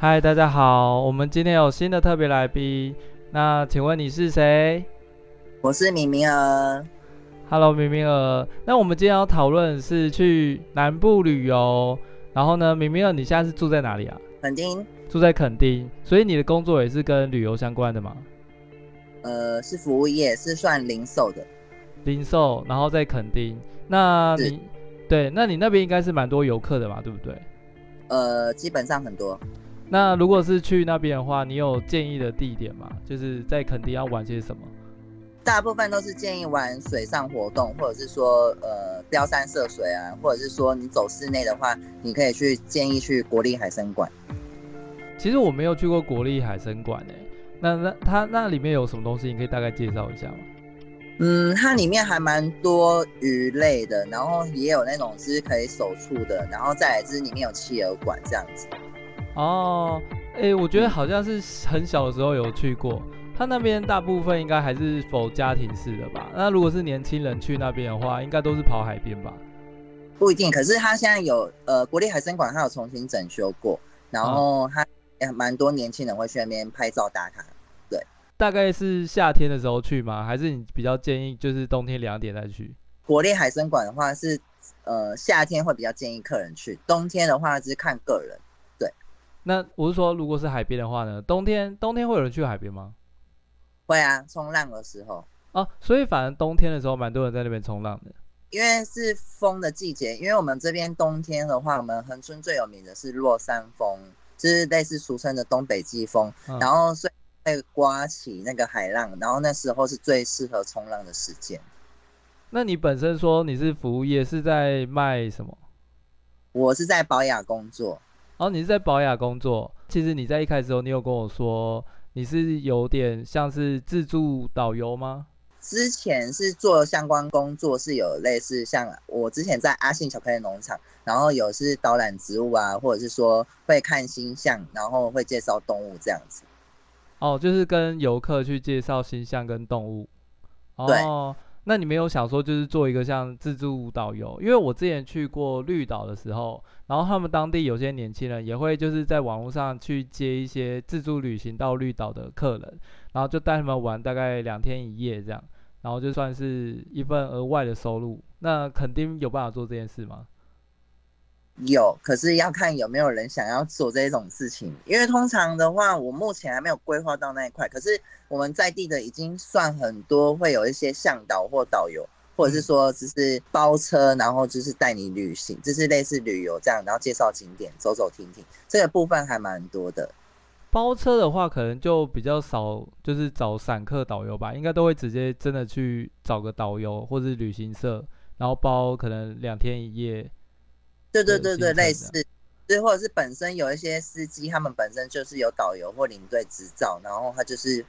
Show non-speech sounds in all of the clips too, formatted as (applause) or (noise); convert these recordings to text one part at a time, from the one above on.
嗨，大家好，我们今天有新的特别来宾，那请问你是谁？我是米明儿。Hello，明明儿。那我们今天要讨论是去南部旅游，然后呢，明明儿，你现在是住在哪里啊？垦丁。住在垦丁，所以你的工作也是跟旅游相关的吗？呃，是服务业，是算零售的。零售，然后在垦丁。那你对，那你那边应该是蛮多游客的嘛，对不对？呃，基本上很多。那如果是去那边的话，你有建议的地点吗？就是在垦丁要玩些什么？大部分都是建议玩水上活动，或者是说呃标山涉水啊，或者是说你走室内的话，你可以去建议去国立海参馆。其实我没有去过国立海参馆诶，那那它那里面有什么东西？你可以大概介绍一下吗？嗯，它里面还蛮多鱼类的，然后也有那种是可以手触的，然后再来就是里面有企鹅馆这样子。哦，哎、欸，我觉得好像是很小的时候有去过，他那边大部分应该还是否家庭式的吧？那如果是年轻人去那边的话，应该都是跑海边吧？不一定，可是他现在有呃国立海参馆，他有重新整修过，然后他也蛮多年轻人会去那边拍照打卡。对，大概是夏天的时候去吗？还是你比较建议就是冬天两点再去？国立海参馆的话是呃夏天会比较建议客人去，冬天的话就是看个人。对那我是说，如果是海边的话呢？冬天冬天会有人去海边吗？会啊，冲浪的时候哦，所以反正冬天的时候，蛮多人在那边冲浪的。因为是风的季节，因为我们这边冬天的话，我们恒春最有名的是落山风，就是类似俗称的东北季风，嗯、然后所以会刮起那个海浪，然后那时候是最适合冲浪的时间。那你本身说你是服务业，是在卖什么？我是在保养工作。哦，你是在保养工作。其实你在一开始时候，你有跟我说你是有点像是自助导游吗？之前是做相关工作，是有类似像我之前在阿信巧克力农场，然后有是导览植物啊，或者是说会看星象，然后会介绍动物这样子。哦，就是跟游客去介绍星象跟动物。哦。那你没有想说就是做一个像自助导游？因为我之前去过绿岛的时候，然后他们当地有些年轻人也会就是在网络上去接一些自助旅行到绿岛的客人，然后就带他们玩大概两天一夜这样，然后就算是一份额外的收入。那肯定有办法做这件事吗？有，可是要看有没有人想要做这种事情。因为通常的话，我目前还没有规划到那一块。可是我们在地的已经算很多，会有一些向导或导游，或者是说只是包车，然后就是带你旅行，就是类似旅游这样，然后介绍景点，走走停停，这个部分还蛮多的。包车的话，可能就比较少，就是找散客导游吧，应该都会直接真的去找个导游或者是旅行社，然后包可能两天一夜。对对对对，类似，对，或者是本身有一些司机，他们本身就是有导游或领队执照，然后他就是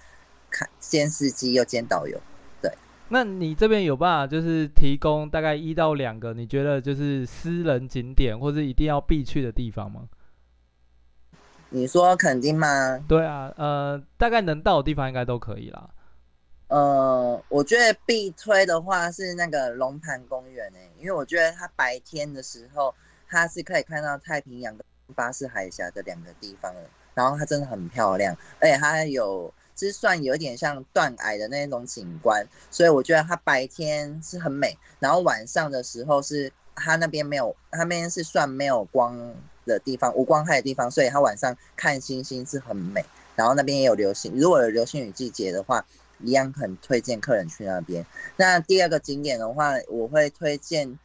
看兼司机又兼导游。对，那你这边有办法就是提供大概一到两个你觉得就是私人景点或是一定要必去的地方吗？你说肯定吗？对啊，呃，大概能到的地方应该都可以啦。呃，我觉得必推的话是那个龙盘公园诶，因为我觉得它白天的时候。它是可以看到太平洋跟巴士海峡的两个地方了，然后它真的很漂亮，而且它还有，就是算有点像断崖的那种景观，所以我觉得它白天是很美，然后晚上的时候是它那边没有，它那边是算没有光的地方，无光害的地方，所以它晚上看星星是很美，然后那边也有流星，如果有流星雨季节的话，一样很推荐客人去那边。那第二个景点的话，我会推荐。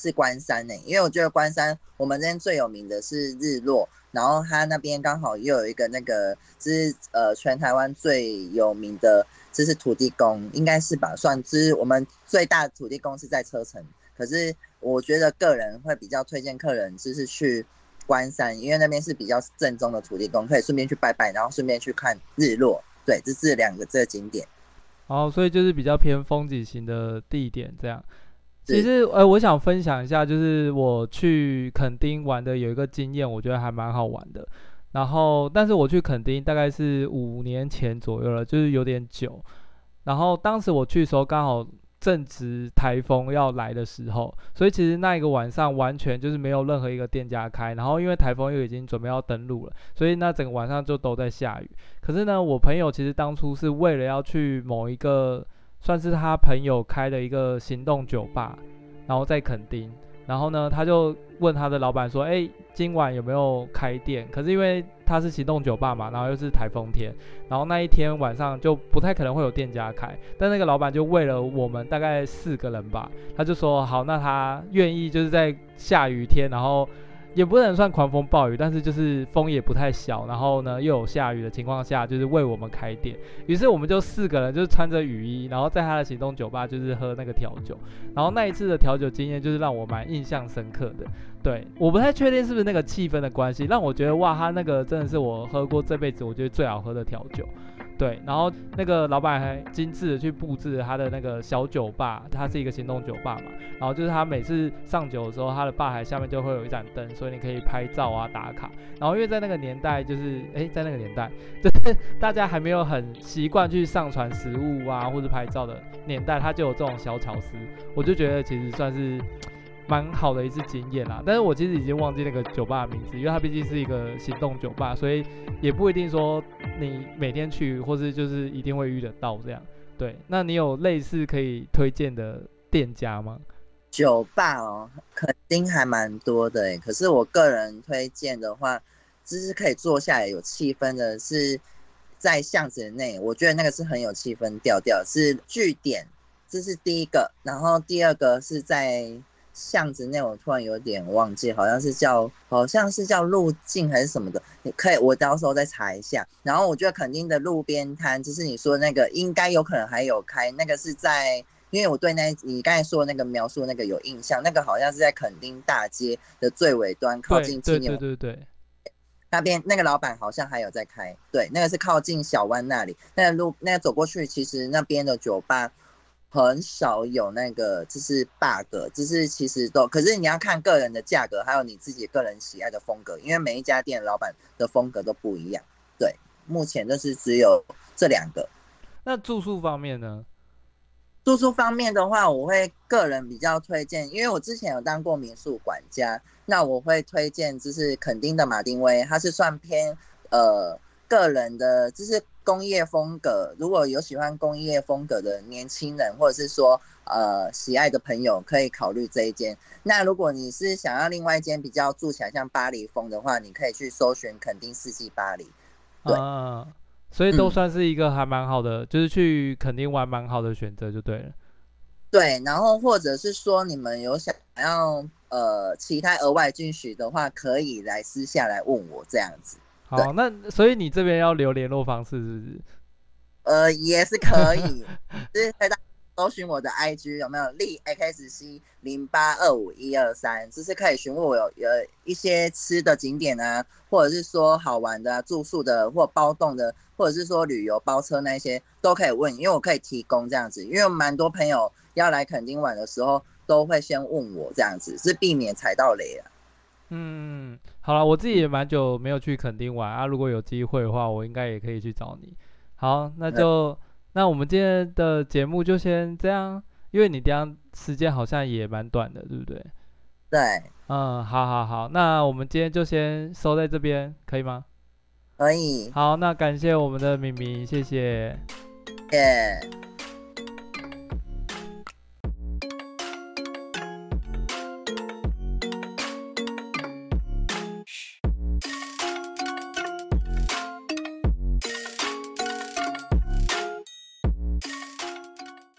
是关山呢、因为我觉得关山我们这边最有名的是日落，然后它那边刚好又有一个那个，就是呃全台湾最有名的，就是土地公，应该是吧？算，之我们最大的土地公是在车城，可是我觉得个人会比较推荐客人就是去关山，因为那边是比较正宗的土地公，可以顺便去拜拜，然后顺便去看日落，对，这是两个这个景点。哦，所以就是比较偏风景型的地点这样。其实，呃，我想分享一下，就是我去垦丁玩的有一个经验，我觉得还蛮好玩的。然后，但是我去垦丁大概是五年前左右了，就是有点久。然后当时我去的时候，刚好正值台风要来的时候，所以其实那一个晚上完全就是没有任何一个店家开。然后因为台风又已经准备要登陆了，所以那整个晚上就都在下雨。可是呢，我朋友其实当初是为了要去某一个算是他朋友开的一个行动酒吧，然后在垦丁。然后呢，他就问他的老板说：“哎，今晚有没有开店？”可是因为他是行动酒吧嘛，然后又是台风天，然后那一天晚上就不太可能会有店家开。但那个老板就为了我们大概四个人吧，他就说：“好，那他愿意就是在下雨天，然后。”也不能算狂风暴雨，但是就是风也不太小，然后呢又有下雨的情况下，就是为我们开店。于是我们就四个人就是穿着雨衣，然后在他的行动酒吧就是喝那个调酒。然后那一次的调酒经验就是让我蛮印象深刻的。对，我不太确定是不是那个气氛的关系，让我觉得哇，他那个真的是我喝过这辈子我觉得最好喝的调酒。对，然后那个老板还精致的去布置他的那个小酒吧，他是一个行动酒吧嘛。然后就是他每次上酒的时候，他的吧台下面就会有一盏灯，所以你可以拍照啊打卡。然后因为在那个年代，就是哎，在那个年代，就 (laughs) 是大家还没有很习惯去上传食物啊或者拍照的年代，他就有这种小巧思，我就觉得其实算是。蛮好的一次经验啦，但是我其实已经忘记那个酒吧的名字，因为它毕竟是一个行动酒吧，所以也不一定说你每天去，或是就是一定会遇得到这样。对，那你有类似可以推荐的店家吗？酒吧哦，肯定还蛮多的诶。可是我个人推荐的话，就是可以坐下来有气氛的，是在巷子内，我觉得那个是很有气氛调调，是据点，这是第一个，然后第二个是在。巷子内，我突然有点忘记，好像是叫，好像是叫路径还是什么的，你可以，我到时候再查一下。然后我觉得垦丁的路边摊，就是你说那个，应该有可能还有开，那个是在，因为我对那你刚才说的那个描述那个有印象，那个好像是在垦丁大街的最尾端，靠近青年，对对对对，那边那个老板好像还有在开，对，那个是靠近小湾那里，那个路那个走过去，其实那边的酒吧。很少有那个，就是 bug，就是其实都，可是你要看个人的价格，还有你自己个人喜爱的风格，因为每一家店老板的风格都不一样。对，目前就是只有这两个。那住宿方面呢？住宿方面的话，我会个人比较推荐，因为我之前有当过民宿管家，那我会推荐就是垦丁的马丁威，它是算偏呃个人的，就是。工业风格，如果有喜欢工业风格的年轻人，或者是说呃喜爱的朋友，可以考虑这一间。那如果你是想要另外一间比较住起来像巴黎风的话，你可以去搜寻肯丁四季巴黎。对，啊，所以都算是一个还蛮好的，嗯，就是去肯丁玩蛮好的选择就对了。对，然后或者是说你们有想要呃其他额外进许的话，可以来私下来问我这样子。好，那所以你这边要留联络方式是不是？呃，也是可以，(laughs) 就是可以搜寻我的 IG 有没有力 xc 零八二五一二三，就是可以询问我有有一些吃的景点啊，或者是说好玩的、啊、住宿的，或包栋的，或者是说旅游包车那些都可以问，因为我可以提供这样子，因为蛮多朋友要来垦丁玩的时候，都会先问我这样子，是避免踩到雷啊。嗯，好了，我自己也蛮久没有去垦丁玩啊。如果有机会的话，我应该也可以去找你。好，那就、嗯、那我们今天的节目就先这样，因为你这样时间好像也蛮短的，对不对？对。嗯，好好好，那我们今天就先收在这边，可以吗？可以。好，那感谢我们的敏敏，谢谢。谢谢。